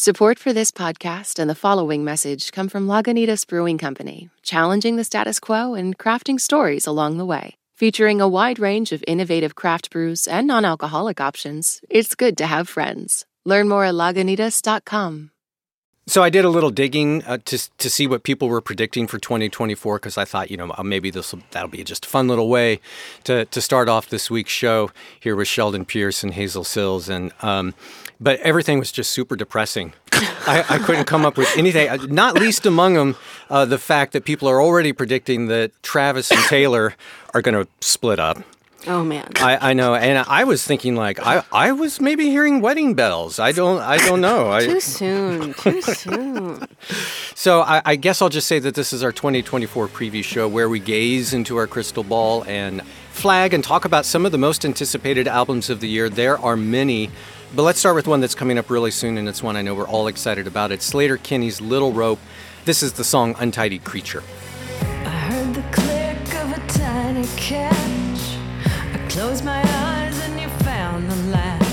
Support for this podcast and the following message come from Lagunitas Brewing Company, challenging the status quo and crafting stories along the way. Featuring a wide range of innovative craft brews and non alcoholic options, it's good to have friends. Learn more at lagunitas.com. So I did a little digging uh, to to see what people were predicting for 2024 because I thought, you know, uh, maybe this that'll be just a fun little way to to start off this week's show here with Sheldon Pierce and Hazel Sills, and um, but everything was just super depressing. I, I, couldn't come up with anything. Uh, not least among them, uh, the fact that people are already predicting that Travis and Taylor are going to split up. Oh man. I, I know, and I was thinking like I, I was maybe hearing wedding bells. I don't I don't know. I, too soon. Too soon. so I, I guess I'll just say that this is our 2024 preview show where we gaze into our crystal ball and flag and talk about some of the most anticipated albums of the year. There are many. But let's start with one that's coming up really soon, and it's one I know we're all excited about. It's Sleater-Kinney's Little Rope. This is the song Untidy Creature. I heard the click of a tiny catch. I closed my eyes and you found the.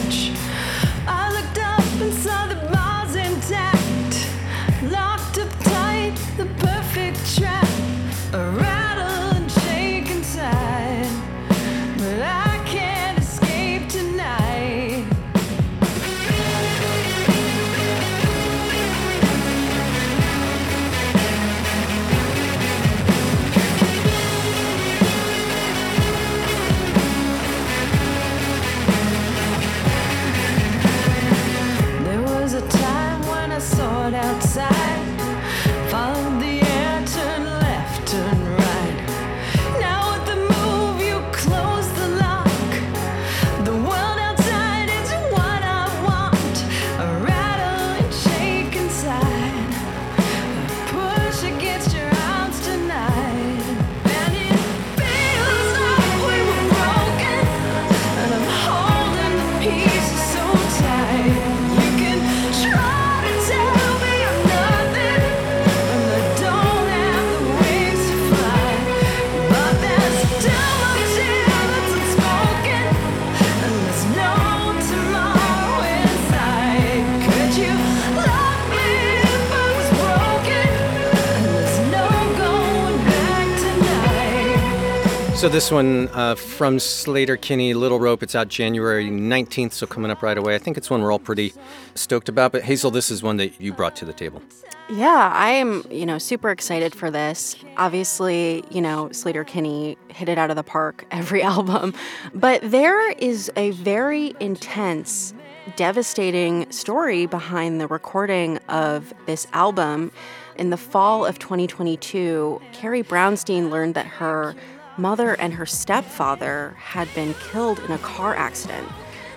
So this one uh, from Sleater-Kinney, Little Rope. It's out January 19th, so coming up right away. I think it's one we're all pretty stoked about. But Hazel, this is one that you brought to the table. Yeah, I am, you know, super excited for this. Obviously, you know, Sleater-Kinney hit it out of the park every album, but there is a very intense, devastating story behind the recording of this album. In the fall of 2022, Carrie Brownstein learned that her mother and her stepfather had been killed in a car accident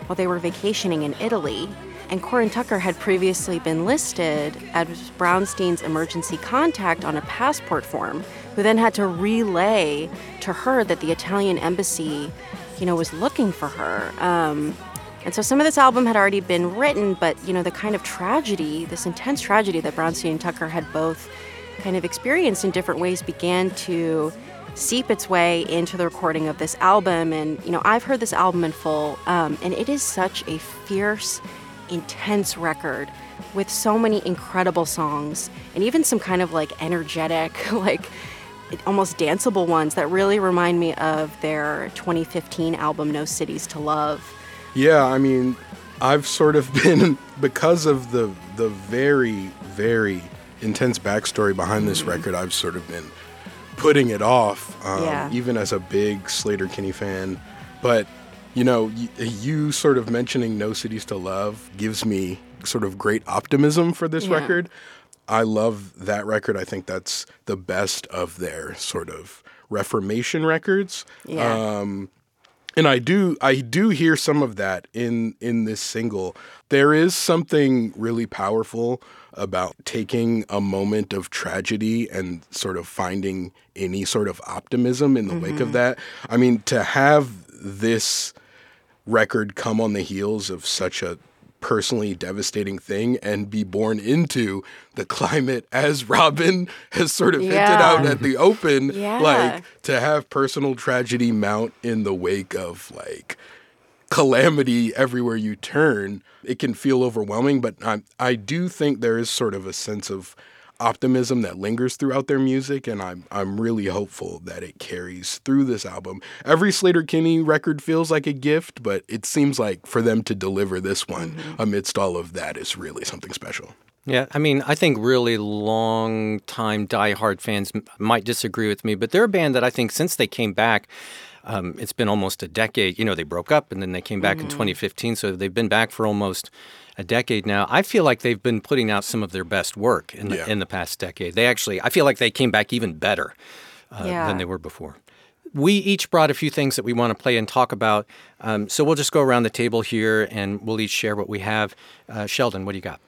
while they were vacationing in Italy. And Corin Tucker had previously been listed as Brownstein's emergency contact on a passport form, who then had to relay to her that the Italian embassy, you know, was looking for her. Um, and so some of this album had already been written, but, you know, the kind of tragedy, this intense tragedy that Brownstein and Tucker had both kind of experienced in different ways began to seep its way into the recording of this album. And, you know, I've heard this album in full, um, and it is such a fierce, intense record with so many incredible songs and even some kind of like energetic, like almost danceable ones that really remind me of their 2015 album, No Cities to Love. Yeah, I mean, I've sort of been because of the the very very intense backstory behind this record. I've sort of been putting it off, um, Yeah. even as a big Sleater-Kinney fan. But you know, y- you sort of mentioning "No Cities to Love" gives me sort of great optimism for this Yeah. record. I love that record. I think that's the best of their sort of Reformation records. Yeah. Um, and I do I do hear some of that in in this single. There is something really powerful about taking a moment of tragedy and sort of finding any sort of optimism in the wake of mm-hmm. that. I mean, to have this record come on the heels of such a personally devastating thing and be born into the climate as Robin has sort of hinted out at the open Yeah. like to have personal tragedy mount in the wake of like calamity everywhere you turn, it can feel overwhelming. But I, I do think there is sort of a sense of optimism that lingers throughout their music, and I'm I'm really hopeful that it carries through this album. Every Sleater-Kinney record feels like a gift, but it seems like for them to deliver this one mm-hmm. amidst all of that is really something special. Yeah, I mean, I think really long time diehard fans m- might disagree with me, but they're a band that I think since they came back, um, it's been almost a decade. You know, they broke up and then they came back in 2015, so they've been back for almost a decade now. I feel like they've been putting out some of their best work in the, Yeah. in the past decade. They actually, I feel like they came back even better uh, Yeah. than they were before. We each brought a few things that we want to play and talk about. Um, so we'll just go around the table here and we'll each share what we have. Uh, Sheldon, what do you got?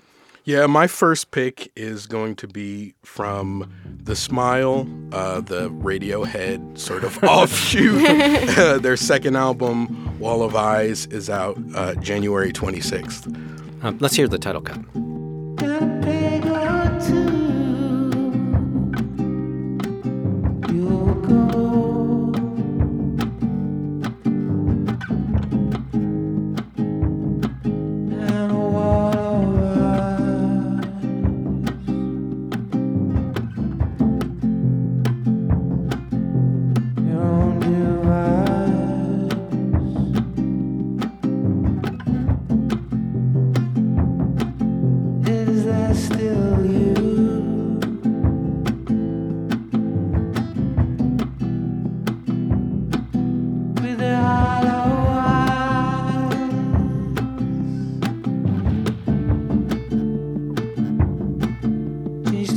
Yeah, my first pick is going to be from The Smile, uh, the Radiohead sort of offshoot. Uh, their second album, Wall of Eyes, is out uh, January 26th. Um, let's hear the title cut. Is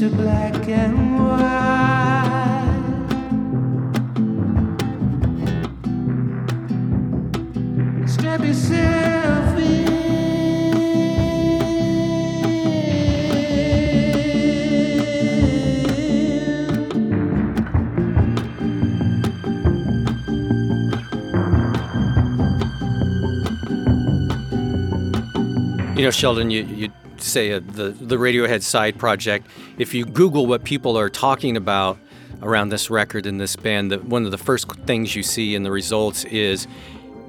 to black and white. Strap yourself in. You know, Sheldon, you, you say uh, the, the Radiohead side project. If you Google what people are talking about around this record and this band, the, one of the first things you see in the results is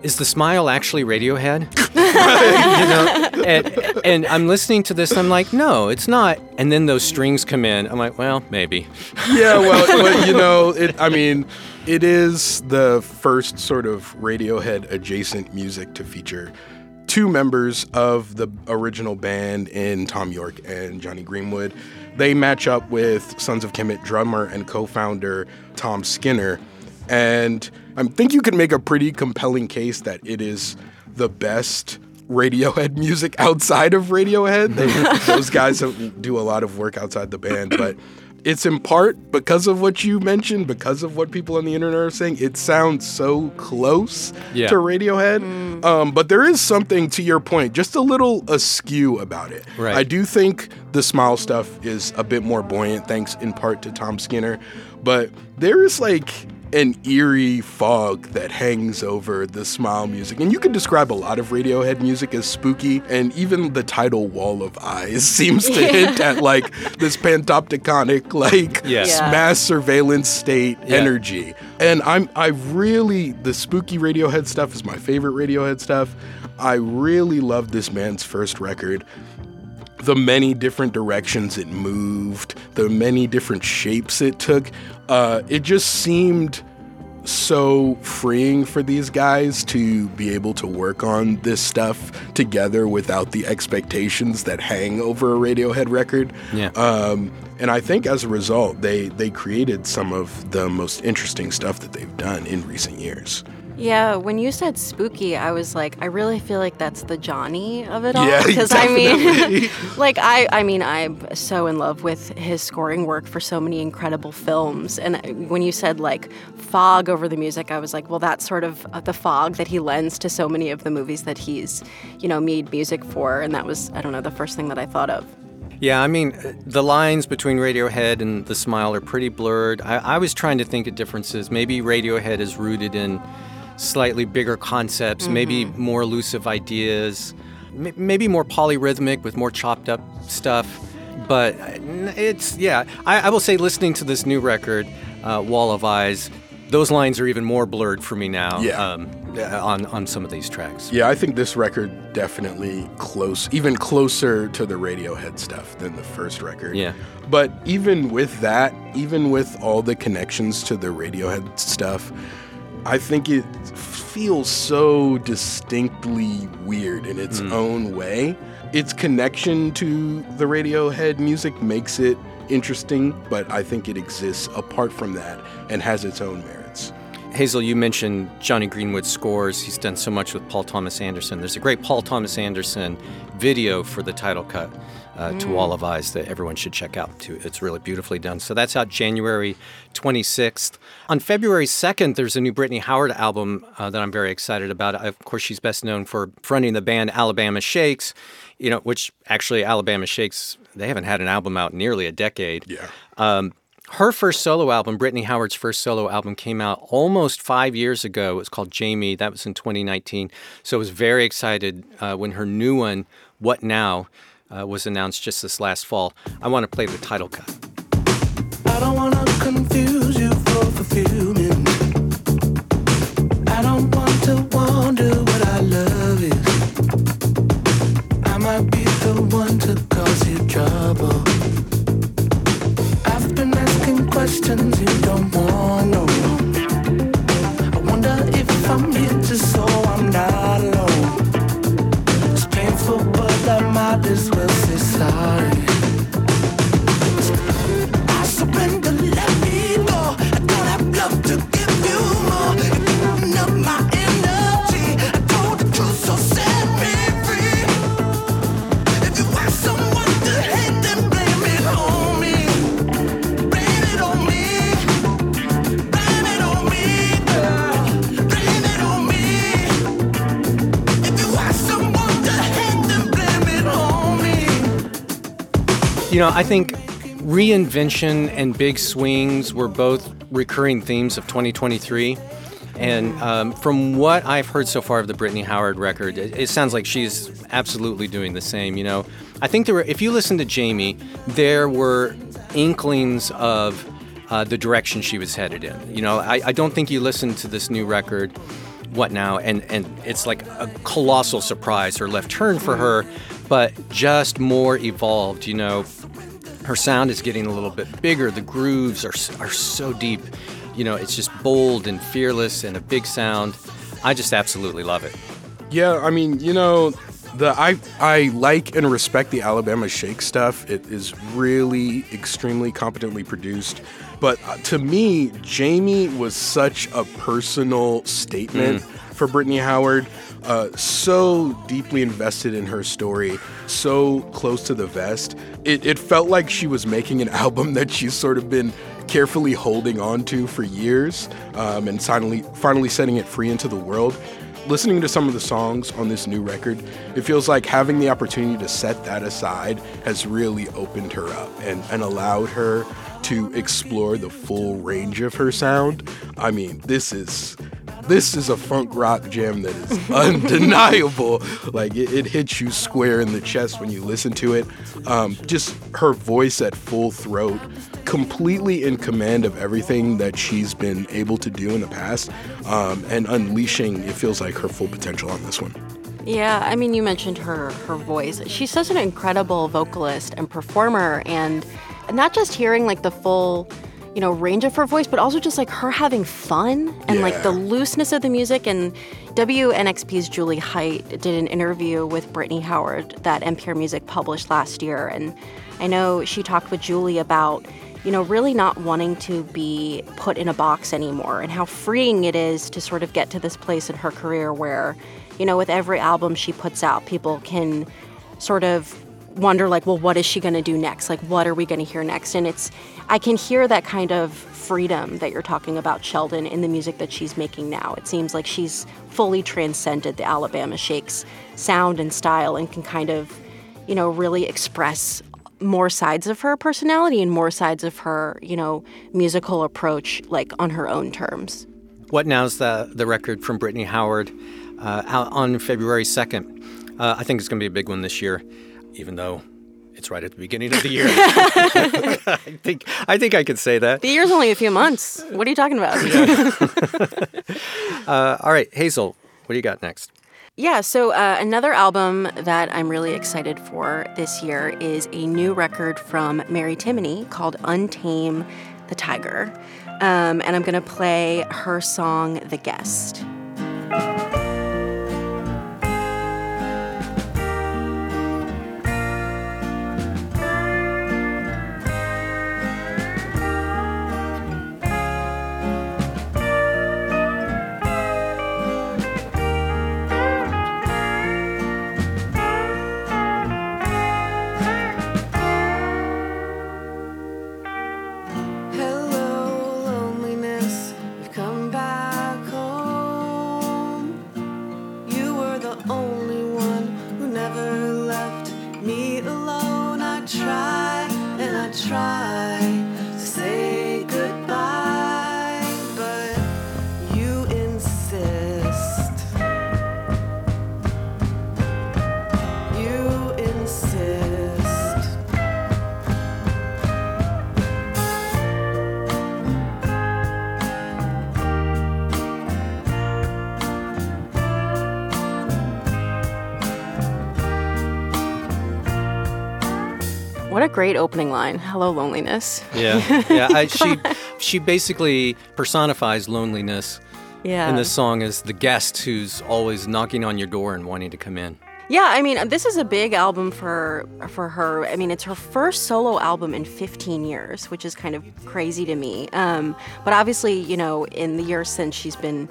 is the smile actually Radiohead? you know, and, and I'm listening to this, and I'm like, no, it's not. And then those strings come in. I'm like, well, maybe. Yeah, well, well, you know, it, I mean, it is the first sort of Radiohead adjacent music to feature two members of the original band in Thom Yorke and Jonny Greenwood. They match up with Sons of Kemet drummer and co-founder Tom Skinner, and I think you can make a pretty compelling case that it is the best Radiohead music outside of Radiohead. They, those guys have- do a lot of work outside the band, but it's in part because of what you mentioned, because of what people on the internet are saying. It sounds so close Yeah. to Radiohead. Um, but there is something, to your point, just a little askew about it. Right. I do think the Smile stuff is a bit more buoyant, thanks in part to Tom Skinner. But there is like an eerie fog that hangs over the Smile music. And you can describe a lot of Radiohead music as spooky, and even the title Wall of Eyes seems to hint at like this panopticonic, like Yeah. Yeah. mass surveillance state Yeah. energy. And I'm I really the spooky Radiohead stuff is my favorite Radiohead stuff. I really love this man's first record the many different directions it moved, the many different shapes it took. Uh, it just seemed so freeing for these guys to be able to work on this stuff together without the expectations that hang over a Radiohead record. Yeah. Um, and I think as a result, they they created some of the most interesting stuff that they've done in recent years. Yeah, when you said spooky, I was like, I really feel like that's the Jonny of it all. Yeah, Because I mean, like I, I mean, I'm so in love with his scoring work for so many incredible films. And when you said like fog over the music, I was like, well, that's sort of uh, the fog that he lends to so many of the movies that he's, you know, made music for. And that was, I don't know, the first thing that I thought of. Yeah, I mean, uh, the lines between Radiohead and The Smile are pretty blurred. I, I was trying to think of differences. Maybe Radiohead is rooted in slightly bigger concepts, maybe more elusive ideas, m- maybe more polyrhythmic with more chopped up stuff. But uh, it's, yeah, I, I will say listening to this new record, uh, Wall of Eyes, those lines are even more blurred for me now. Yeah. Um, on on some of these tracks. Yeah, I think this record definitely close, even closer to the Radiohead stuff than the first record. Yeah. But even with that, even with all the connections to the Radiohead stuff, I think it feels so distinctly weird in its hmm. own way. Its connection to the Radiohead music makes it interesting, but I think it exists apart from that and has its own merits. Hazel, you mentioned Jonny Greenwood's scores. He's done so much with Paul Thomas Anderson. There's a great Paul Thomas Anderson video for the title cut uh, to all of Eyes that everyone should check out. Too. It's really beautifully done. So that's out January 26th. On February 2nd, there's a new Brittany Howard album uh, that I'm very excited about. Of course, she's best known for fronting the band Alabama Shakes, you know, which actually Alabama Shakes they haven't had an album out in nearly a decade. Yeah. Um, her first solo album, Brittany Howard's first solo album, came out almost five years ago. It was called Jamie. That was in 2019. So I was very excited uh, when her new one, What Now, uh, was announced just this last fall. I want to play the title cut. I don't wanna confuse you for fulfillment. I don't want to wonder what our love is. I might be the one to cause you trouble. I've been asking questions you don't want no. I wonder if I'm here just so I'm not alone. It's painful, but I might as You know, I think reinvention and big swings were both recurring themes of 2023. And um, from what I've heard so far of the Brittany Howard record, it, it sounds like she's absolutely doing the same. You know, I think there were, if you listen to Jamie, there were inklings of uh, the direction she was headed in. You know, I, I don't think you listen to this new record, What Now, and, and it's like a colossal surprise or left turn for her, but just more evolved. You know, her sound is getting a little bit bigger. The grooves are, are so deep. You know, it's just bold and fearless and a big sound. I just absolutely love it. Yeah, I mean, you know, the I I like and respect the Alabama Shake stuff. It is really extremely competently produced. But uh, to me, Jamie was such a personal statement for Brittany Howard. Uh, so deeply invested in her story, so close to the vest. It, it felt like she was making an album that she's sort of been carefully holding on to for years um, and finally, finally setting it free into the world listening to some of the songs on this new record, it feels like having the opportunity to set that aside has really opened her up and, and allowed her to explore the full range of her sound. I mean, this is this is a funk rock gem that is undeniable. like it, it hits you square in the chest when you listen to it. Um, just her voice at full throat, completely in command of everything that she's been able to do in the past, um, and unleashing. It feels like her full potential on this one. Yeah, I mean, you mentioned her her voice. She's such an incredible vocalist and performer, and not just hearing like the full, you know, range of her voice, but also just like her having fun and like the looseness of the music. And WNXP's Jewly Hight did an interview with Brittany Howard that NPR Music published last year, and I know she talked with Julie about you know, really not wanting to be put in a box anymore and how freeing it is to sort of get to this place in her career where, you know, with every album she puts out, people can sort of wonder, like, well, what is she going to do next? Like, what are we going to hear next? And it's, I can hear that kind of freedom that you're talking about, Sheldon, in the music that she's making now. It seems like she's fully transcended the Alabama Shakes sound and style and can kind of, you know, really express more sides of her personality and more sides of her, you know, musical approach, like on her own terms. What Now's the, the record from Brittany Howard uh, out on February 2nd. Uh, I think it's going to be a big one this year, even though it's right at the beginning of the year. I think I think I could say that. The year's only a few months. What are you talking about? Uh, all right, Hazel, What do you got next? Yeah, so uh, another album that I'm really excited for this year is a new record from Mary Timony called Untame the Tiger. Um, and I'm going to play her song, The Guest. Great opening line. Hello, loneliness. Yeah, yeah. I, she she basically personifies loneliness Yeah. in this song as the guest who's always knocking on your door and wanting to come in. Yeah, I mean, this is a big album for for her. I mean, it's her first solo album in 15 years, which is kind of crazy to me. Um, but obviously, you know, in the years since she's been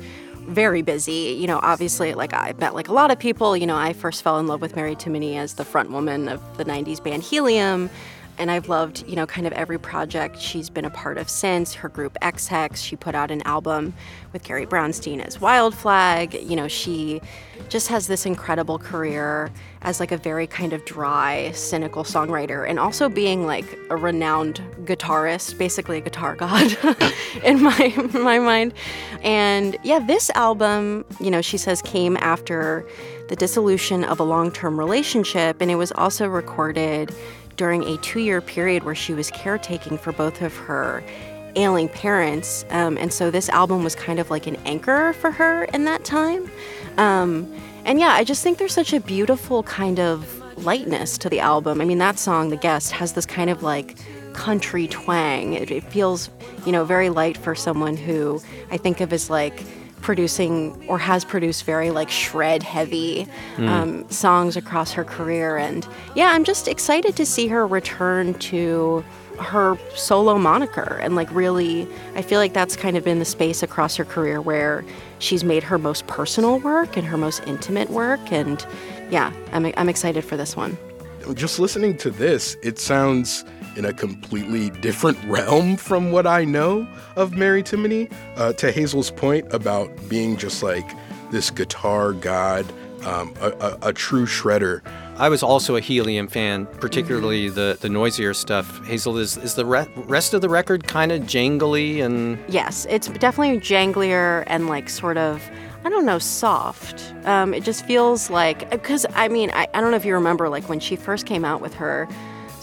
very busy, you know, obviously, like I met like a lot of people, you know, I first fell in love with Mary Timony as the front woman of the 90s band Helium. And I've loved, you know, kind of every project she's been a part of since. Her group Ex Hex, she put out an album with Carrie Brownstein as Wild Flag. You know, she just has this incredible career as like a very kind of dry, cynical songwriter, and also being like a renowned guitarist, basically a guitar god in my my mind. And yeah, this album, you know, she says came after the dissolution of a long-term relationship, and it was also recorded during a two-year period where she was caretaking for both of her ailing parents. Um, and so this album was kind of like an anchor for her in that time. Um, and yeah, I just think there's such a beautiful kind of lightness to the album. I mean, that song, The Guest, has this kind of like country twang. It, it feels, you know, very light for someone who I think of as like producing or has produced very like shred heavy um, songs across her career. And yeah, I'm just excited to see her return to her solo moniker. And like really i feel like that's kind of been the space across her career where she's made her most personal work and her most intimate work. And yeah i'm, I'm excited for this one. Just listening to this, it sounds in a completely different realm from what I know of Mary Timony. Uh, to Hazel's point about being just like this guitar god, um, a, a, a true shredder. I was also a Helium fan, particularly the, the noisier stuff. Hazel, is, is the re- rest of the record kind of jangly and yes it's definitely janglier and like sort of i don't know soft um, it just feels like because i mean I, I don't know if you remember like when she first came out with her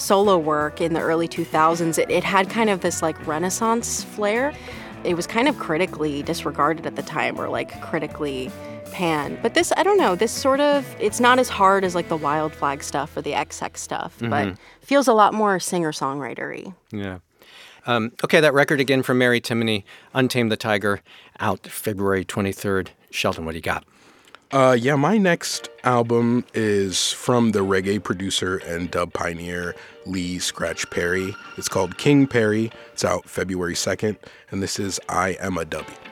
solo work in the early 2000s it, it had kind of this like renaissance flair it was kind of critically disregarded at the time or like critically panned but this i don't know this sort of it's not as hard as like the wild flag stuff or the Ex Hex stuff but feels a lot more singer-songwritery Yeah. Um, okay, that record again from Mary Timony, Untamed the Tiger, out February 23rd. Sheldon, what do you got? Uh, yeah, my next album is from the reggae producer and dub pioneer Lee Scratch Perry. It's called King Perry. It's out February 2nd, and this is I Am a Dubby.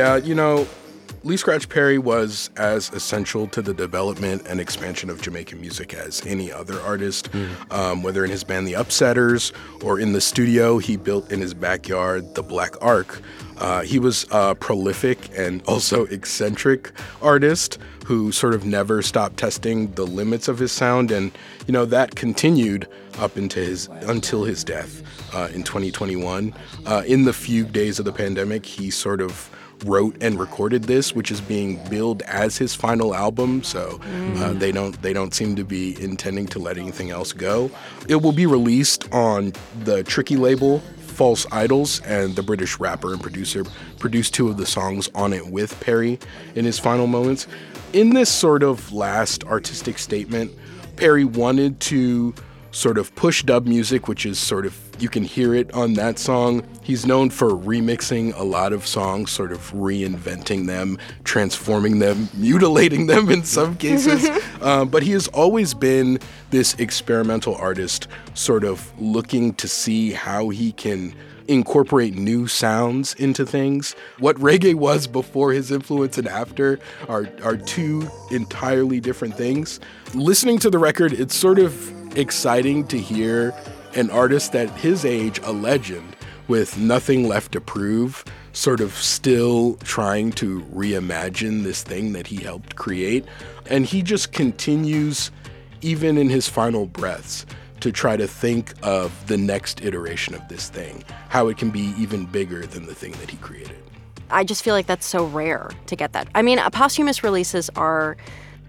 Yeah, you know, Lee Scratch Perry was as essential to the development and expansion of Jamaican music as any other artist. Um, whether in his band The Upsetters or in the studio he built in his backyard, The Black Ark. Uh, he was a prolific and also eccentric artist who sort of never stopped testing the limits of his sound, and you know that continued up into his until his death uh, in 2021. Uh, in the few days of the pandemic, he sort of wrote and recorded this, which is being billed as his final album. So uh, they don't they don't seem to be intending to let anything else go. It will be released on the Tricky label. False Idols and the British rapper and producer produced two of the songs on it with Perry in his final moments. In this sort of last artistic statement, Perry wanted to sort of push dub music, which is sort of, you can hear it on that song. He's known for remixing a lot of songs, sort of reinventing them, transforming them, mutilating them in some cases. Uh, but he has always been this experimental artist, sort of looking to see how he can incorporate new sounds into things. What reggae was before his influence and after are, are two entirely different things. Listening to the record, it's sort of exciting to hear an artist at his age, a legend, with nothing left to prove, sort of still trying to reimagine this thing that he helped create. And he just continues, even in his final breaths, to try to think of the next iteration of this thing, how it can be even bigger than the thing that he created. I just feel like that's so rare to get that. I mean, posthumous releases are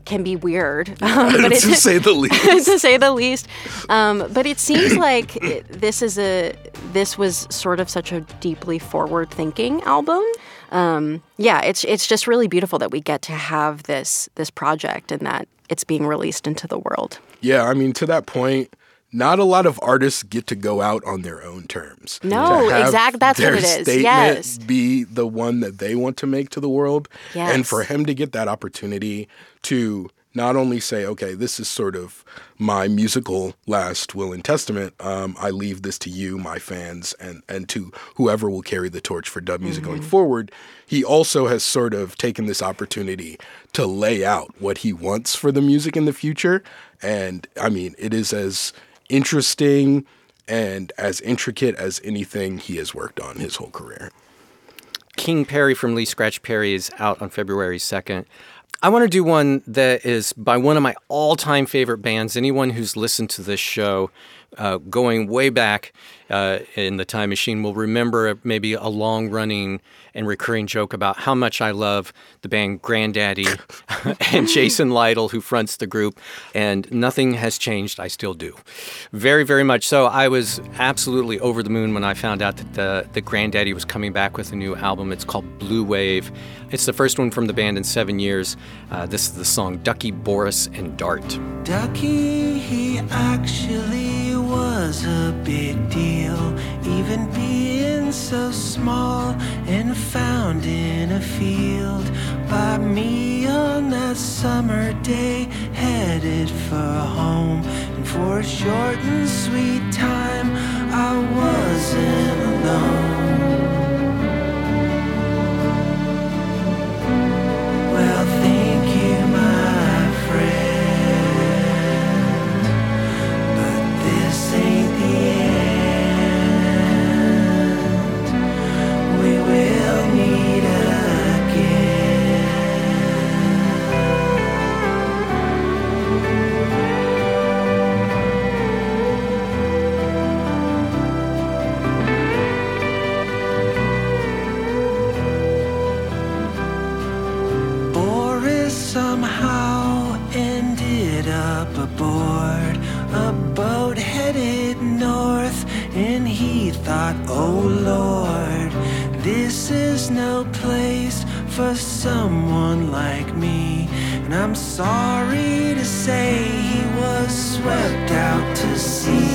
can be weird, um, but to say the least. to say the least. Um, but it seems like it, this is a this was sort of such a deeply forward-thinking album. Um, yeah, it's it's just really beautiful that we get to have this this project and that it's being released into the world. Yeah, I mean, to that point, not a lot of artists get to go out on their own terms. No, exactly. that's what it is. Statement Yes. be the one that they want to make to the world, Yes. and for him to get that opportunity to not only say, "Okay, this is sort of my musical last will and testament. Um, I leave this to you, my fans, and and to whoever will carry the torch for dub music Mm-hmm. going forward." He also has sort of taken this opportunity to lay out what he wants for the music in the future, and I mean, it is as interesting and as intricate as anything he has worked on his whole career. King Perry from Lee Scratch Perry is out on February 2nd. I want to do one that is by one of my all time favorite bands. Anyone who's listened to this show uh, going way back uh, in the time machine will remember maybe a long running and recurring joke about how much I love the band Grandaddy and Jason Lytle, who fronts the group. And nothing has changed. I still do. Very, very much so. I was absolutely over the moon when I found out that the, the Grandaddy was coming back with a new album. It's called Blu Wav. It's the first one from the band in seven years. Uh, this is the song Ducky, Boris, and Dart. Ducky, he actually was a big deal, even being so small and found in a field by me on that summer day, headed for home. And for a short and sweet time, I wasn't alone. Is no place for for someone like me. And I'm sorry to say he was swept out to sea.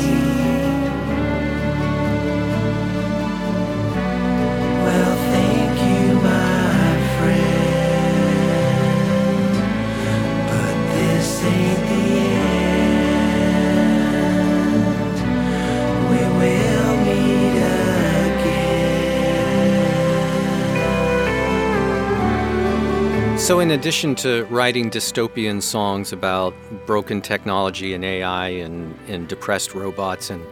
So, in addition to writing dystopian songs about broken technology and AI and, and depressed robots and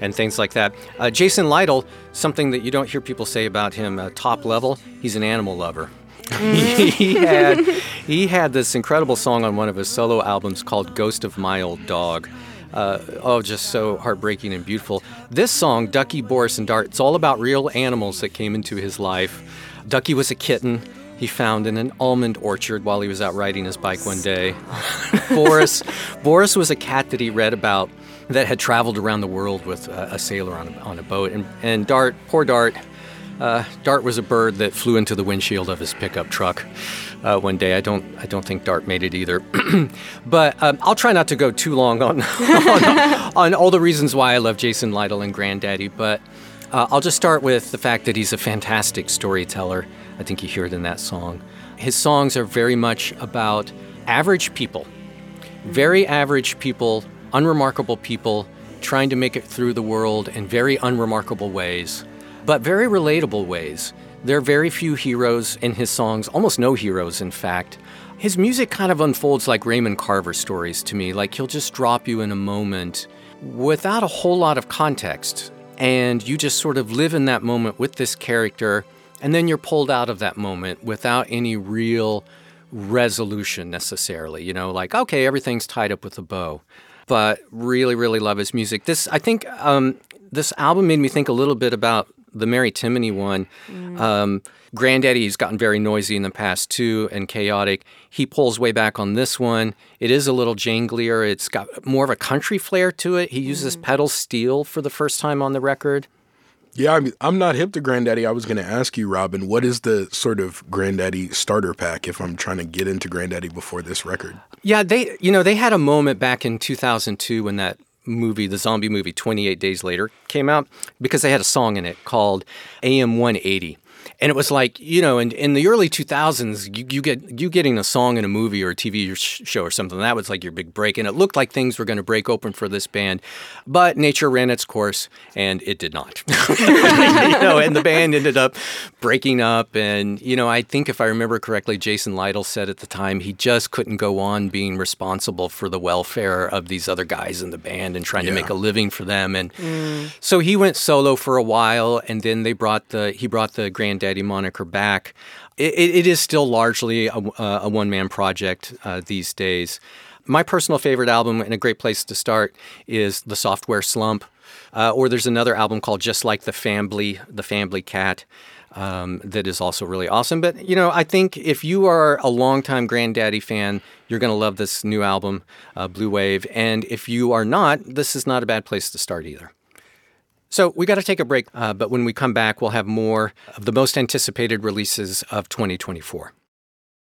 and things like that, uh, Jason Lytle, something that you don't hear people say about him, uh, top level, he's an animal lover. he, he had he had this incredible song on one of his solo albums called "Ghost of My Old Dog." Uh, oh, just so heartbreaking and beautiful. This song, Ducky, Boris, and Dart, it's all about real animals that came into his life. Ducky was a kitten he found in an almond orchard while he was out riding his bike one day. Boris, Boris was a cat that he read about that had traveled around the world with a, a sailor on a, on a boat. And, and Dart, poor Dart, uh, Dart was a bird that flew into the windshield of his pickup truck uh, one day. I don't, I don't think Dart made it either. but um, I'll try not to go too long on, on, on all the reasons why I love Jason Lytle and Grandaddy. But uh, I'll just start with the fact that he's a fantastic storyteller. I think you hear it in that song. His songs are very much about average people, very average people, unremarkable people trying to make it through the world in very unremarkable ways, but very relatable ways. There are very few heroes in his songs, almost no heroes, in fact. His music kind of unfolds like Raymond Carver stories to me, like he'll just drop you in a moment without a whole lot of context. And you just sort of live in that moment with this character, and then you're pulled out of that moment without any real resolution necessarily. You know, like, okay, everything's tied up with a bow. But really, really love his music. This, I think, um, this album made me think a little bit about the Mary Timony one. Um, Grandaddy's gotten very noisy in the past too and chaotic. He pulls way back on this one. It is a little janglier. It's got more of a country flair to it. He uses pedal steel for the first time on the record. Yeah, I mean, I'm not hip to Grandaddy. I was going to ask you, Robin, what is the sort of Grandaddy starter pack if I'm trying to get into Grandaddy before this record? Yeah, they you know they had a moment back in 2002 when that movie, the zombie movie, 28 Days Later came out because they had a song in it called AM 180. And it was like, you know, in, in the early 2000s, you, you get you getting a song in a movie or a TV show or something, that was like your big break. And it looked like things were going to break open for this band. But nature ran its course and it did not. you know, and the band ended up breaking up. And, you know, I think if I remember correctly, Jason Lytle said at the time he just couldn't go on being responsible for the welfare of these other guys in the band and trying to make a living for them. And mm. so he went solo for a while, and then they brought the he brought the Grandaddy moniker back. It, it, is still largely a, a one man project uh, these days. My personal favorite album and a great place to start is the Sophtware Slump, uh, or there's another album called Just Like the Family, the Family Cat. Um, that is also really awesome. But you know, I think if you are a longtime Grandaddy fan, you're going to love this new album, uh, Blu Wav. And if you are not, this is not a bad place to start either. So we got to take a break, uh, but when we come back, we'll have more of the most anticipated releases of 2024.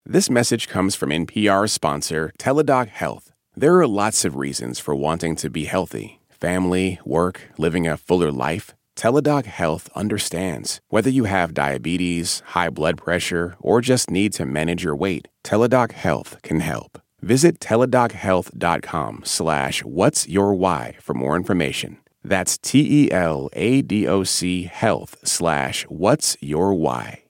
This message comes from NPR sponsor Teladoc Health. There are lots of reasons for wanting to be healthy family, work, living a fuller life. Teladoc Health understands. Whether you have diabetes, high blood pressure, or just need to manage your weight, Teladoc Health can help. Visit teladochealth.com slash what's your why for more information. That's T-E-L-A-D-O-C health slash what's your why.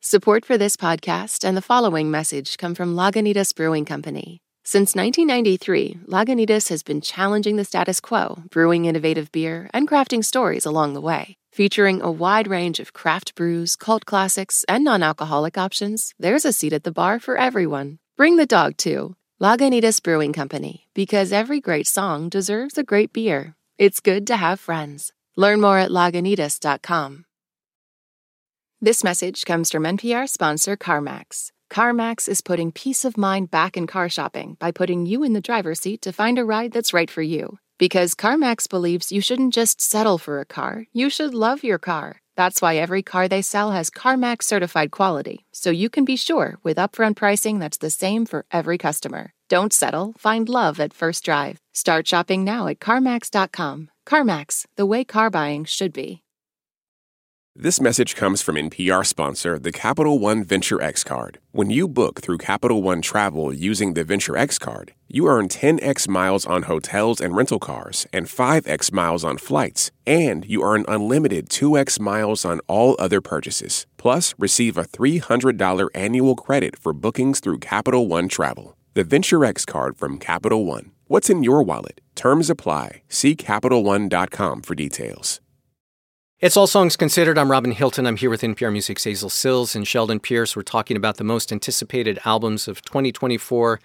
Support for this podcast and the following message come from Lagunitas Brewing Company. Since 1993, Lagunitas has been challenging the status quo, brewing innovative beer, and crafting stories along the way. Featuring a wide range of craft brews, cult classics, and non alcoholic options, there's a seat at the bar for everyone. Bring the dog too. Lagunitas Brewing Company, because every great song deserves a great beer. It's good to have friends. Learn more at lagunitas.com. This message comes from NPR sponsor CarMax. CarMax is putting peace of mind back in car shopping by putting you in the driver's seat to find a ride that's right for you. Because CarMax believes you shouldn't just settle for a car, you should love your car. That's why every car they sell has CarMax certified quality, so you can be sure with upfront pricing that's the same for every customer. Don't settle, find love at first drive. Start shopping now at CarMax.com. CarMax, the way car buying should be. This message comes from NPR sponsor, the Capital One Venture X card. When you book through Capital One Travel using the Venture X card, you earn 10x miles on hotels and rental cars and 5x miles on flights, and you earn unlimited 2x miles on all other purchases. Plus, receive a $300 annual credit for bookings through Capital One Travel. The Venture X card from Capital One. What's in your wallet? Terms apply. See CapitalOne.com for details. It's All Songs Considered. I'm Robin Hilton. I'm here with NPR Music's Hazel Cills and Sheldon Pierce. We're talking about the most anticipated albums of 2024.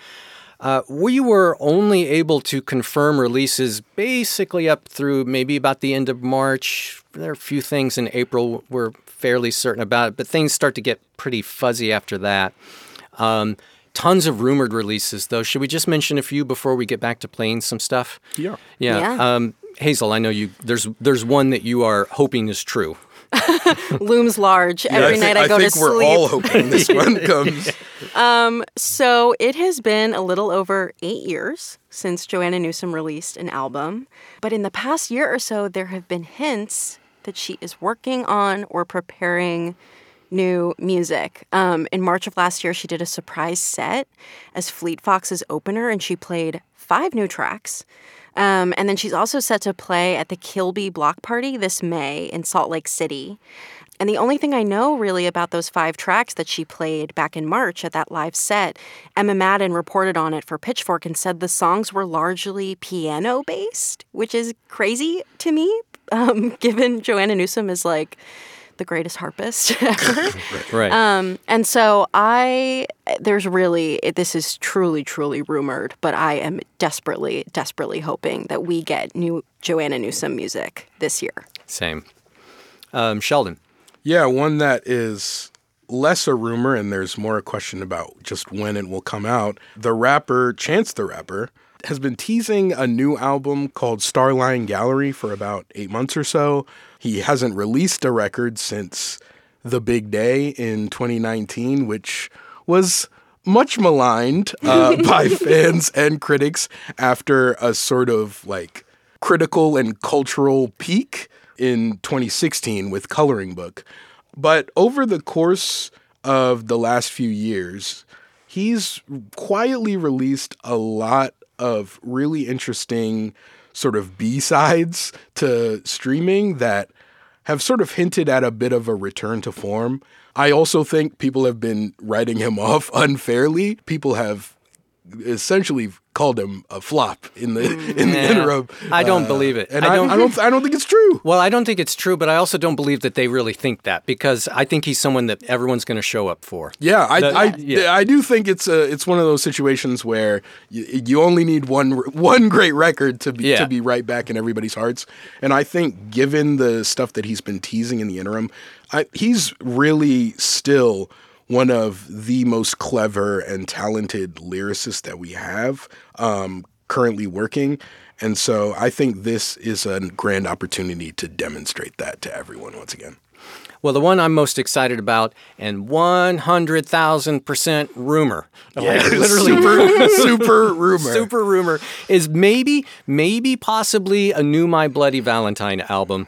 Uh, we were only able to confirm releases basically up through maybe about the end of March. There are a few things in April we're fairly certain about, but things start to get pretty fuzzy after that. Um, tons of rumored releases, though. Should we just mention a few before we get back to playing some stuff? Yeah. Yeah. Yeah. Um, Hazel, I know you. There's there's one that you are hoping is true. Looms large every I night think, I go think to we're sleep. all hoping this one comes. So it has been a little over eight years since Joanna Newsom released an album. But in the past year or so, there have been hints that she is working on or preparing new music. Um, in March of last year, she did a surprise set as Fleet Foxes' opener, and she played five new tracks. Um, and then she's also set to play at the Kilby Block Party this May in Salt Lake City. And the only thing I know really about those five tracks that she played back in March at that live set, Emma Madden reported on it for Pitchfork and said the songs were largely piano based, which is crazy to me, um, given Joanna Newsom is like the greatest harpist ever. Right. Um, and so I, there's really, this is truly, truly rumored, but I am desperately, desperately hoping that we get new Joanna Newsom music this year. Same. Um, Sheldon. Yeah, one that is less a rumor and there's more a question about just when it will come out. The rapper Chance the Rapper has been teasing a new album called Starline Gallery for about eight months or so. He hasn't released a record since The Big Day in 2019, which was much maligned uh, by fans and critics after a sort of like critical and cultural peak in 2016 with Coloring Book. But over the course of the last few years, he's quietly released a lot of really interesting sort of B-sides to streaming that have sort of hinted at a bit of a return to form. I also think people have been writing him off unfairly. People have essentially called him a flop in the mm, in the Yeah. interim. I don't believe it. Uh, and I I, don't- I don't I don't think it's true. Well, I don't think it's true, but I also don't believe that they really think that because I think he's someone that everyone's going to show up for. Yeah, I, The- I, yeah. I do think it's a it's one of those situations where you, you only need one one great record to be Yeah. to be right back in everybody's hearts. And I think given the stuff that he's been teasing in the interim, I, he's really still one of the most clever and talented lyricists that we have um, currently working. And so I think this is a grand opportunity to demonstrate that to everyone once again. Well, the one I'm most excited about, and 100,000% rumor, like literally super, super rumor. super rumor, is maybe, maybe possibly a new My Bloody Valentine album.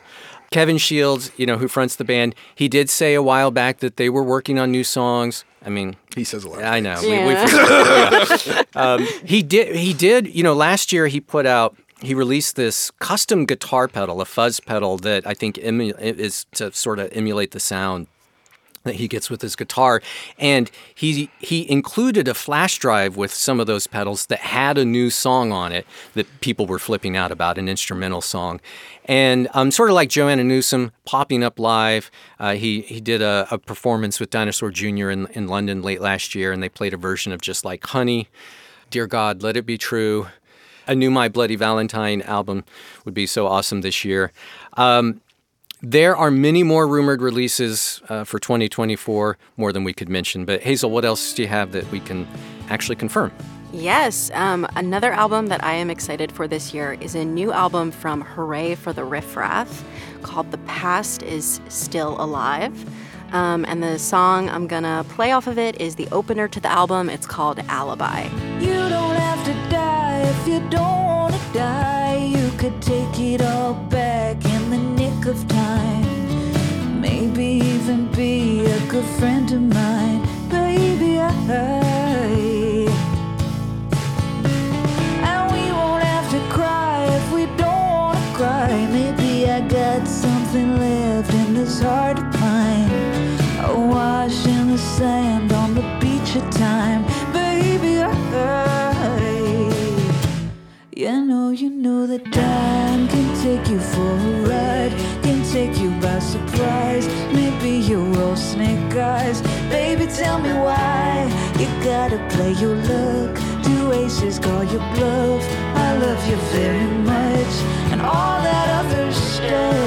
Kevin Shields, you know, who fronts the band, he did say a while back that they were working on new songs. I mean, He says a lot. of I know. Yeah. We, we. Yeah. Um, he did. He did. You know, last year he put out. He released this custom guitar pedal, a fuzz pedal that I think emu- is to sort of emulate the sound that he gets with his guitar. And he he included a flash drive with some of those pedals that had a new song on it that people were flipping out about an instrumental song. And um, sort of like Joanna Newsom popping up live. Uh, he he did a, a performance with Dinosaur Jr. In, in London late last year and they played a version of just like Honey Dear God Let It Be True. A new My Bloody Valentine album would be so awesome this year. Um, there are many more rumored releases uh, for 2024, more than we could mention. But Hazel, what else do you have that we can actually confirm? Yes, um, another album that I am excited for this year is a new album from Hurray for the Riff Raff called The Past is Still Alive. Um, and the song I'm gonna play off of it is the opener to the album. It's called Alibi. If you don't wanna die. You could take it all back in the nick of time. Maybe even be a good friend of mine, baby. I. And we won't have to cry if we don't wanna cry. Maybe I got something left in this heart of mine. A wash in the sand on the beach of time, You know, that time can take you for a ride, can take you by surprise. Maybe you're all snake eyes, baby. Tell me why you gotta play your luck. Do aces call your bluff? I love you very much, and all that other stuff.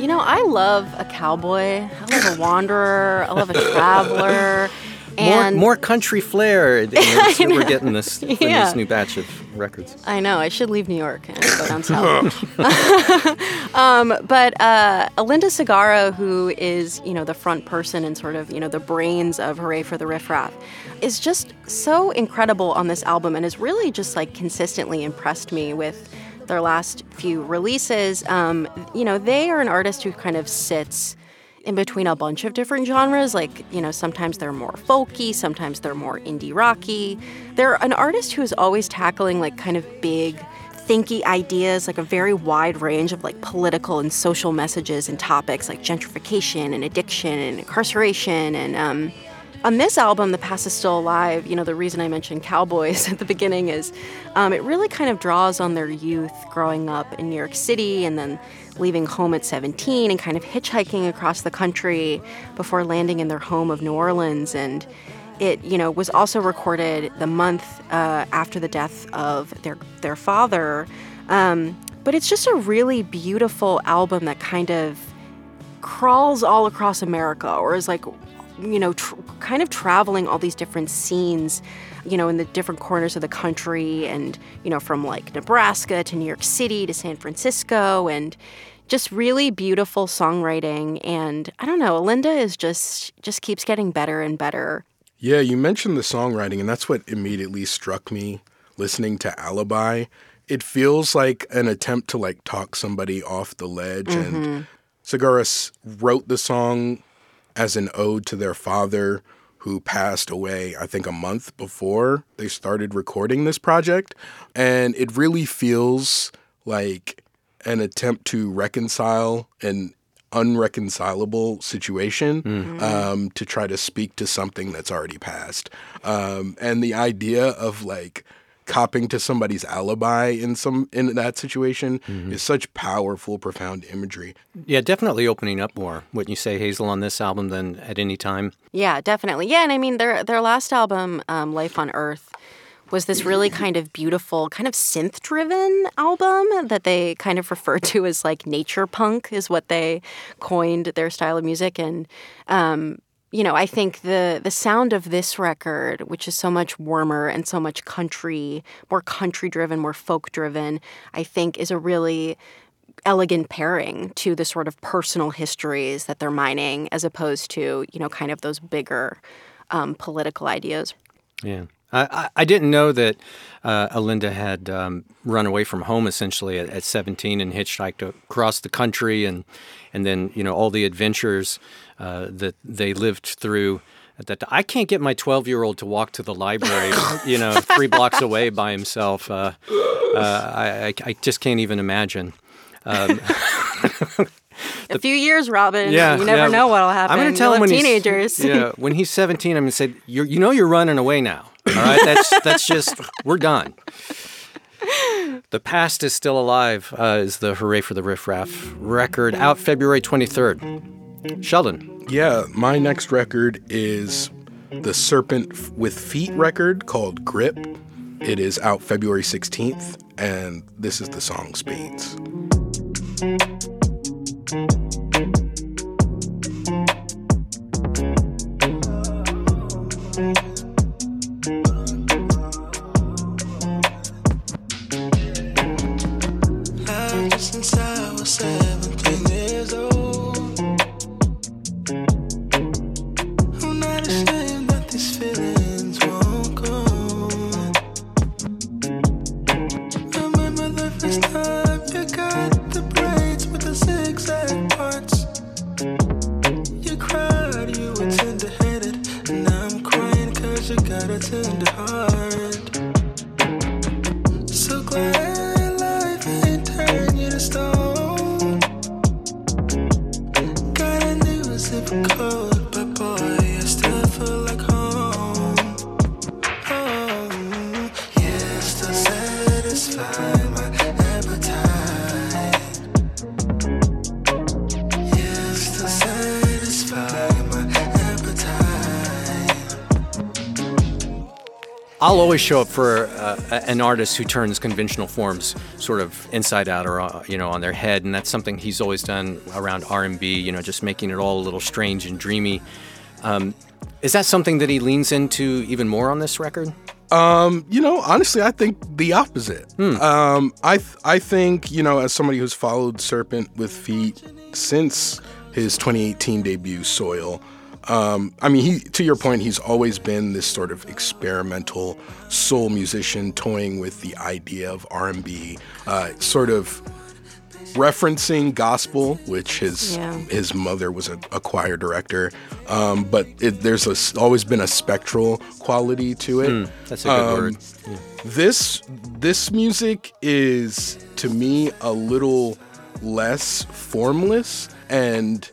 You know, I love a cowboy. I love a wanderer. I love a traveler. More, And more country flair in this that we're getting this Yeah. this new batch of records. I know I should leave New York and go down south. um, but uh, Alynda Segarra, who is you know the front person and sort of you know the brains of Hurray for the Riff Raff, is just so incredible on this album and has really just like consistently impressed me with their last few releases. Um, you know, they are an artist who kind of sits in between a bunch of different genres. Like, you know, sometimes they're more folky, sometimes they're more indie rocky. They're an artist who is always tackling like kind of big, thinky ideas, like a very wide range of like political and social messages and topics like gentrification and addiction and incarceration and um on this album, The Past is Still Alive, you know, the reason I mentioned cowboys at the beginning is um, it really kind of draws on their youth growing up in New York City and then leaving home at 17 and kind of hitchhiking across the country before landing in their home of New Orleans. And it, you know, was also recorded the month uh, after the death of their, their father. Um, but it's just a really beautiful album that kind of crawls all across America or is like, you know, tr- kind of traveling all these different scenes, you know, in the different corners of the country and, you know, from like Nebraska to New York City to San Francisco and just really beautiful songwriting. And I don't know, Alynda is just, just keeps getting better and better. Yeah, you mentioned the songwriting, and that's what immediately struck me listening to Alibi. It feels like an attempt to like talk somebody off the ledge. And mm-hmm. Segarra wrote the song as an ode to their father, who passed away, I think, a month before they started recording this project. And it really feels like an attempt to reconcile an unreconcilable situation um, to try to speak to something that's already passed. Um, and the idea of like copping to somebody's alibi in some in that situation is such powerful, profound imagery. Yeah, definitely opening up more. Wouldn't you say, Hazel, on this album than at any time? Yeah, definitely. Yeah, and I mean their their last album, um, Life on Earth, was this really kind of beautiful, kind of synth driven album that they kind of refer to as like nature punk is what they coined their style of music. And um, you know, I think the the sound of this record, which is so much warmer and so much country, more country driven, more folk driven, I think is a really elegant pairing to the sort of personal histories that they're mining as opposed to, you know, kind of those bigger um, political ideas. Yeah. I, I- I didn't know that uh, Alynda had um, run away from home essentially at, at 17 and hitchhiked across the country and and then you know all the adventures uh, that they lived through. At that I can't get my 12 year old to walk to the library, you know, three blocks away by himself. Uh, uh, I, I, I just can't even imagine. Um, A few years, Robin. yeah, you never yeah. know what'll happen. I'm going to tell You'll him when teenagers. He's, yeah, when he's 17, I'm going to say, you're, you know, you're running away now. All right, that's that's just we're done. The past is still alive. Uh, is the "Hurray for the Riff Raff" record out February 23rd? Sheldon. Yeah, my next record is the serpentwithfeet record called Grip. It is out February 16th, and this is the song Spades. Love I'll always show up for uh, an artist who turns conventional forms sort of inside out or uh, you know on their head, and that's something he's always done around R&B. You know, just making it all a little strange and dreamy. Um, is that something that he leans into even more on this record? Um, you know, honestly, I think the opposite. Um, I th- I think you know, as somebody who's followed serpentwithfeet since his 2018 debut, Soil. Um, I mean, he to your point, he's always been this sort of experimental soul musician, toying with the idea of R&B, uh, sort of referencing gospel, which his Yeah. his mother was a, a choir director. Um, but it, there's a s always been a spectral quality to it. That's a good Um, word. This this music is to me a little less formless and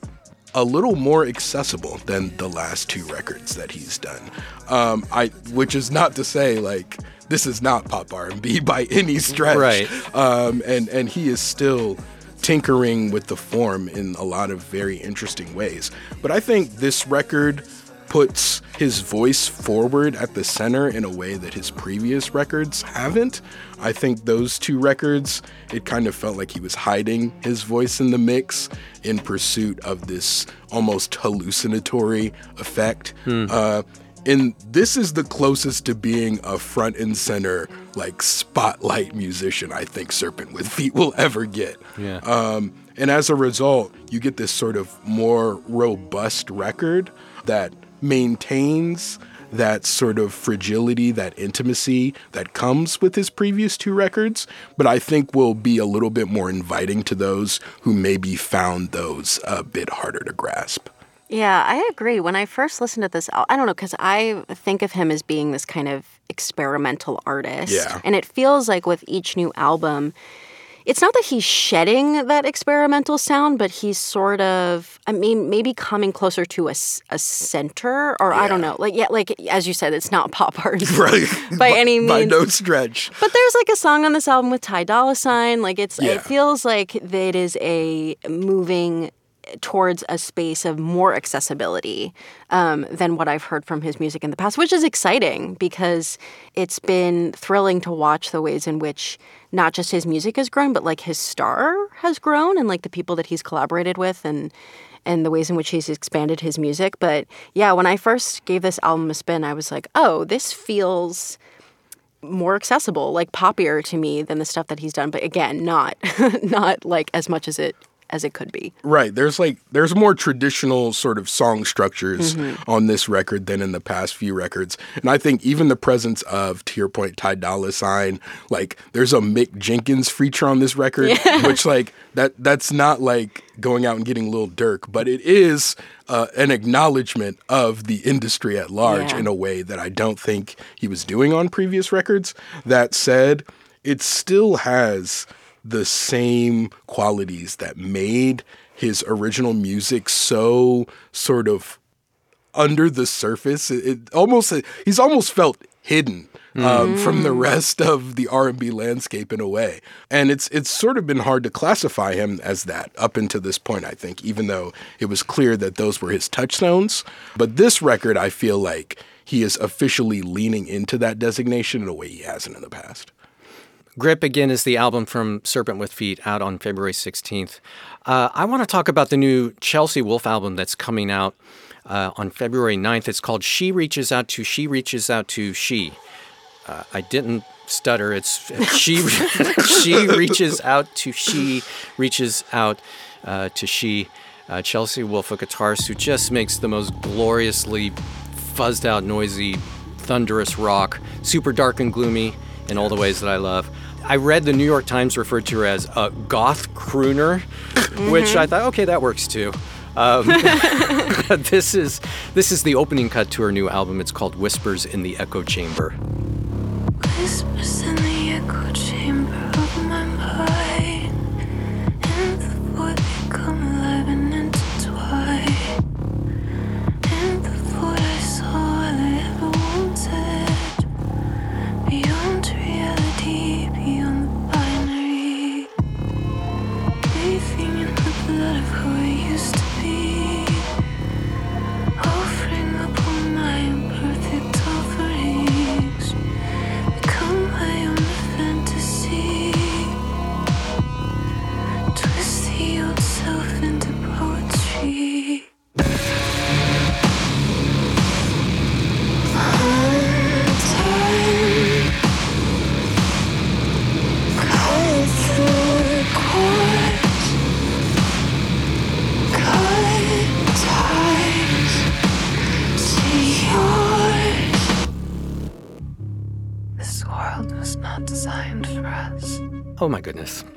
a little more accessible than the last two records that he's done. Um, I which is not to say like this is not pop R&B by any stretch. Right. Um, and and he is still tinkering with the form in a lot of very interesting ways. But I think this record puts his voice forward at the center in a way that his previous records haven't. I think those two records, it kind of felt like he was hiding his voice in the mix in pursuit of this almost hallucinatory effect. Uh, and this is the closest to being a front and center, like spotlight musician I think serpentwithfeet will ever get. Yeah. Um, and as a result, you get this sort of more robust record that maintains that sort of fragility, that intimacy that comes with his previous two records, but I think will be a little bit more inviting to those who maybe found those a bit harder to grasp. Yeah, I agree. When I first listened to this, I don't know, because I think of him as being this kind of experimental artist. Yeah. And it feels like with each new album, it's not that he's shedding that experimental sound, but he's sort of, I mean, maybe coming closer to a center, or I don't know. Like, yeah, like as you said, it's not pop art Right. by any means. By no stretch. But there's like a song on this album with Ty Dolla Sign. Like it's Yeah. it feels like it is a moving towards a space of more accessibility um, than what I've heard from his music in the past, which is exciting because it's been thrilling to watch the ways in which not just his music has grown, but like his star has grown and like the people that he's collaborated with and and the ways in which he's expanded his music. But yeah, when I first gave this album a spin, I was like, oh, this feels more accessible, like poppier to me than the stuff that he's done. But again, not not like as much as it as it could be. Right. There's like there's more traditional sort of song structures Mm-hmm. on this record than in the past few records. And I think even the presence of to your point, Ty Dolla Sign, like there's a Mick Jenkins feature on this record, which like that that's not like going out and getting Lil Durk, but it is uh, an acknowledgement of the industry at large Yeah. in a way that I don't think he was doing on previous records. That said, it still has the same qualities that made his original music so sort of under the surface. It, it almost he's almost felt hidden um, from the rest of the R&B landscape in a way. And it's it's sort of been hard to classify him as that up until this point, I think, even though it was clear that those were his touchstones. But this record, I feel like he is officially leaning into that designation in a way he hasn't in the past. Grip again is the album from serpentwithfeet out on February 16th. Uh, I want to talk about the new Chelsea Wolfe album that's coming out. uh, on February 9th. It's called She Reaches Out to She Reaches Out to She. Uh, I didn't stutter. It's she she reaches out to she reaches out uh, to she. Uh, Chelsea Wolfe, a guitarist who just makes the most gloriously fuzzed out, noisy, thunderous rock, super dark and gloomy in all the ways that I love. I read the New York Times referred to her as a goth crooner, which I thought, okay, that works too. Um, this is this is the opening cut to her new album. It's called Whispers in the Echo Chamber. Whispers in the echo chamber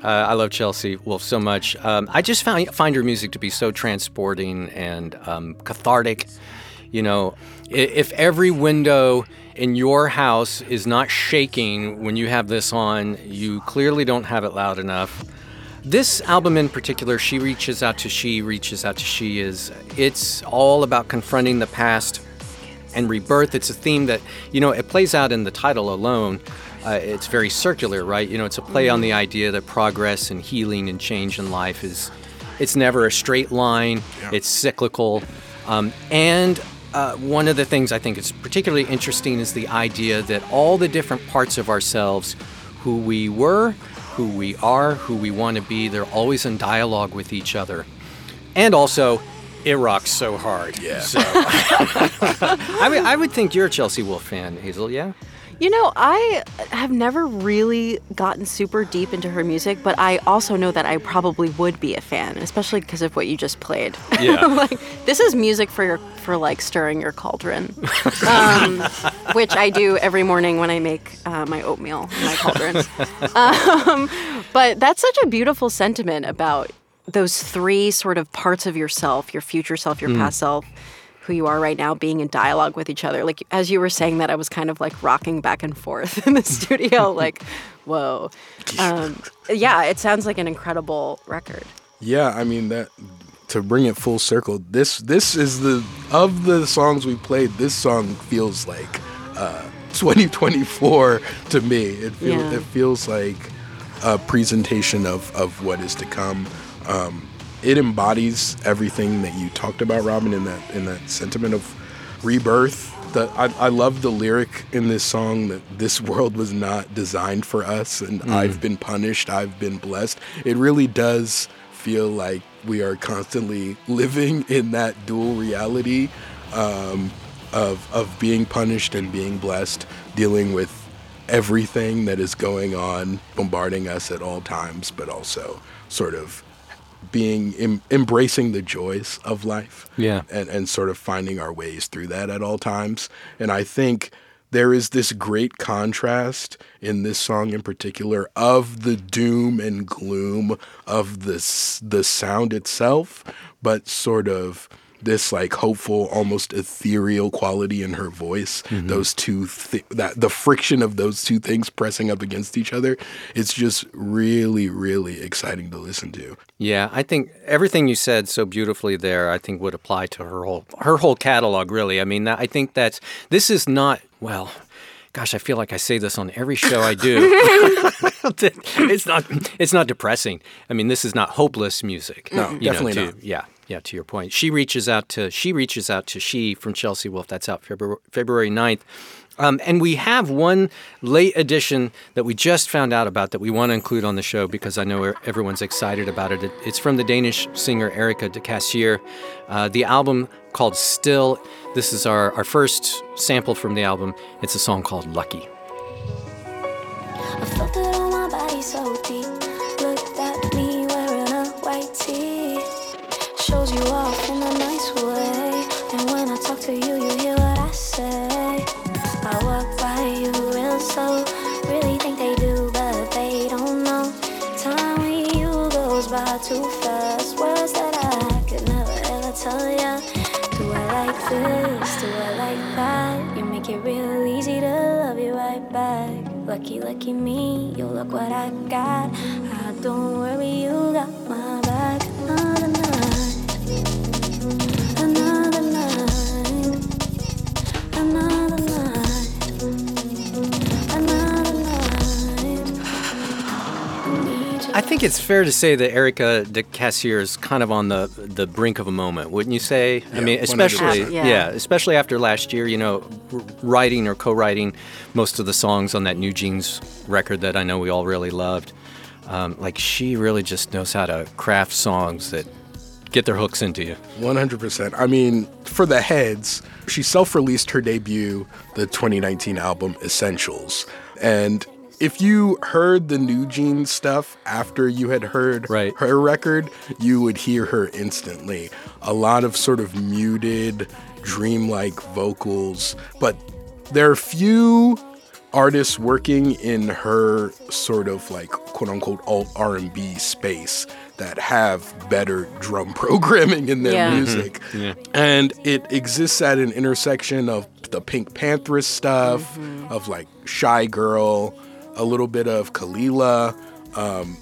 uh, I love Chelsea Wolfe so much. Um, I just found find her music to be so transporting and um, cathartic. You know, if every window in your house is not shaking when you have this on, you clearly don't have it loud enough. This album in particular, She Reaches Out to She Reaches Out to She, is it's all about confronting the past and rebirth. It's a theme that, you know, it plays out in the title alone. Uh, it's very circular, right? You know, it's a play on the idea that progress and healing and change in life is, it's never a straight line. It's cyclical, um, and uh, one of the things I think is particularly interesting is the idea that all the different parts of ourselves, who we were, who we are, who we want to be, they're always in dialogue with each other, and also. It rocks so hard. Yeah. So, I mean, I would think you're a Chelsea Wolfe fan, Hazel. Yeah. You know, I have never really gotten super deep into her music, but I also know that I probably would be a fan, especially because of what you just played. Yeah. like this is music for your for like stirring your cauldron, um, which I do every morning when I make uh, my oatmeal in my cauldrons. um, but that's such a beautiful sentiment about those three sort of parts of yourself: your future self, your past self, who you are right now, being in dialogue with each other. Like as you were saying that, I was kind of like rocking back and forth in the studio, like, whoa. Um, yeah, it sounds like an incredible record. Yeah, I mean that to bring it full circle. This this is the of the songs we played. This song feels like uh, 2024 to me. It feels Yeah. it feels like a presentation of of what is to come. Um, it embodies everything that you talked about, Robin, in that in that sentiment of rebirth. The, I, I love the lyric in this song that this world was not designed for us, and I've been punished, I've been blessed. It really does feel like we are constantly living in that dual reality um, of of being punished and being blessed, dealing with everything that is going on, bombarding us at all times, but also sort of being em- embracing the joys of life Yeah. and, and sort of finding our ways through that at all times and i think there is this great contrast in this song in particular of the doom and gloom of the s- the sound itself but sort of this like hopeful almost ethereal quality in her voice mm-hmm. those two thi- that the friction of those two things pressing up against each other it's just really really exciting to listen to Yeah, I think everything you said so beautifully there, I think would apply to her whole her whole catalog. Really, I mean, that, I think that's this is not well. Gosh, I feel like I say this on every show I do. it's not. It's not depressing. I mean, this is not hopeless music. No, you definitely to- not. Yeah, yeah, to your point, she reaches out to she reaches out to she from Chelsea Wolfe. That's out February February 9th. Um, and we have one late edition that we just found out about that we want to include on the show because I know everyone's excited about it. it it's from the Danish singer Erika de Casier. Uh, the album called Still. This is our, our first sample from the album. It's a song called Lucky. Too fast. Words that I could never ever tell ya. Do I like this? Do I like that? You make it real easy to love you right back. Lucky, lucky me, you look what I got. I don't worry, you got my back. Another night, another night, another night, I think it's fair to say that Erika de Casier is kind of on the the brink of a moment, wouldn't you say? I mean, especially 100%. Yeah. yeah, especially after last year. You know, writing or co-writing most of the songs on that NewJeans record that I know we all really loved. Um, like she really just knows how to craft songs that get their hooks into you. 100%. I mean, for the heads, she self released her debut, the 2019 album Essentials. And if you heard the NewJeans stuff after you had heard Right. her record, you would hear her instantly. A lot of sort of muted, dreamlike vocals. But there are few artists working in her sort of like quote unquote alt R&B space that have better drum programming in their Yeah. Mhm. music. And it exists at an intersection of the PinkPantheress stuff, of like Shygirl, a little bit of Kelela. Um,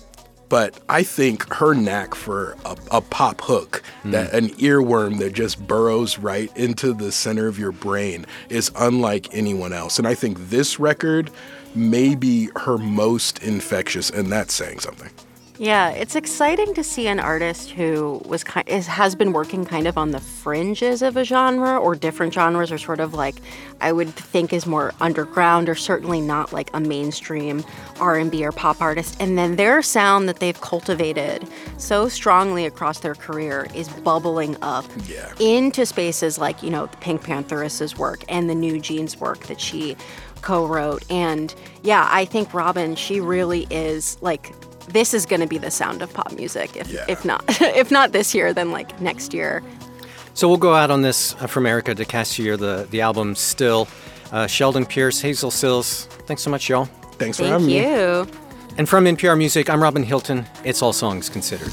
but I think her knack for a, a pop hook, that an earworm that just burrows right into the center of your brain, is unlike anyone else. And I think this record may be her most infectious, and that's saying something. Yeah, it's exciting to see an artist who was kind is, has been working kind of on the fringes of a genre or different genres or sort of like I would think is more underground or certainly not like a mainstream R&B or pop artist and then their sound that they've cultivated so strongly across their career is bubbling up Yeah. into spaces like, you know, the PinkPantheress's work and the NewJeans work that she co-wrote and yeah, I think Robin she really is like this is going to be the sound of pop music if, Yeah. if not if not this year then like next year So we'll go out on this uh, from Erika de Casier, the the album Still. Uh, Sheldon Pierce, Hazel Cills. Thanks so much, y'all. Thanks for thank having me. you And from NPR Music, I'm Robin Hilton. It's all songs considered.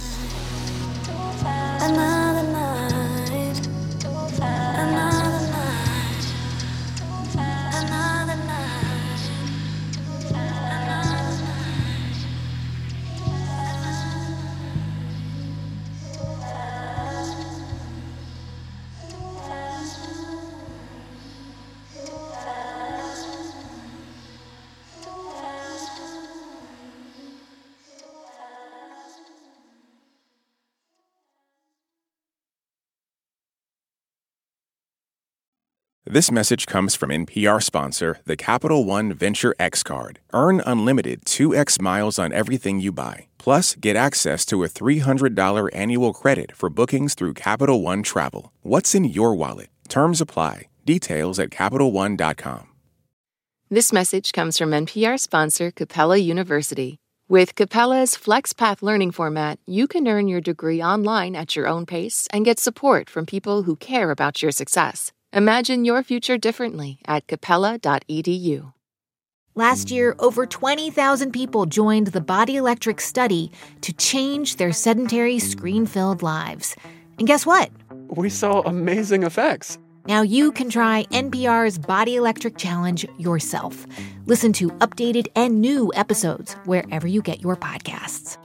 This message comes from NPR sponsor, the Capital One Venture X Card. Earn unlimited 2x miles on everything you buy. Plus, get access to a $300 annual credit for bookings through Capital One Travel. What's in your wallet? Terms apply. Details at CapitalOne.com. This message comes from NPR sponsor Capella University. With Capella's FlexPath learning format, you can earn your degree online at your own pace and get support from people who care about your success. Imagine your future differently at capella.edu. Last year, over 20,000 people joined the Body Electric study to change their sedentary, screen filled lives. And guess what? We saw amazing effects. Now you can try NPR's Body Electric Challenge yourself. Listen to updated and new episodes wherever you get your podcasts.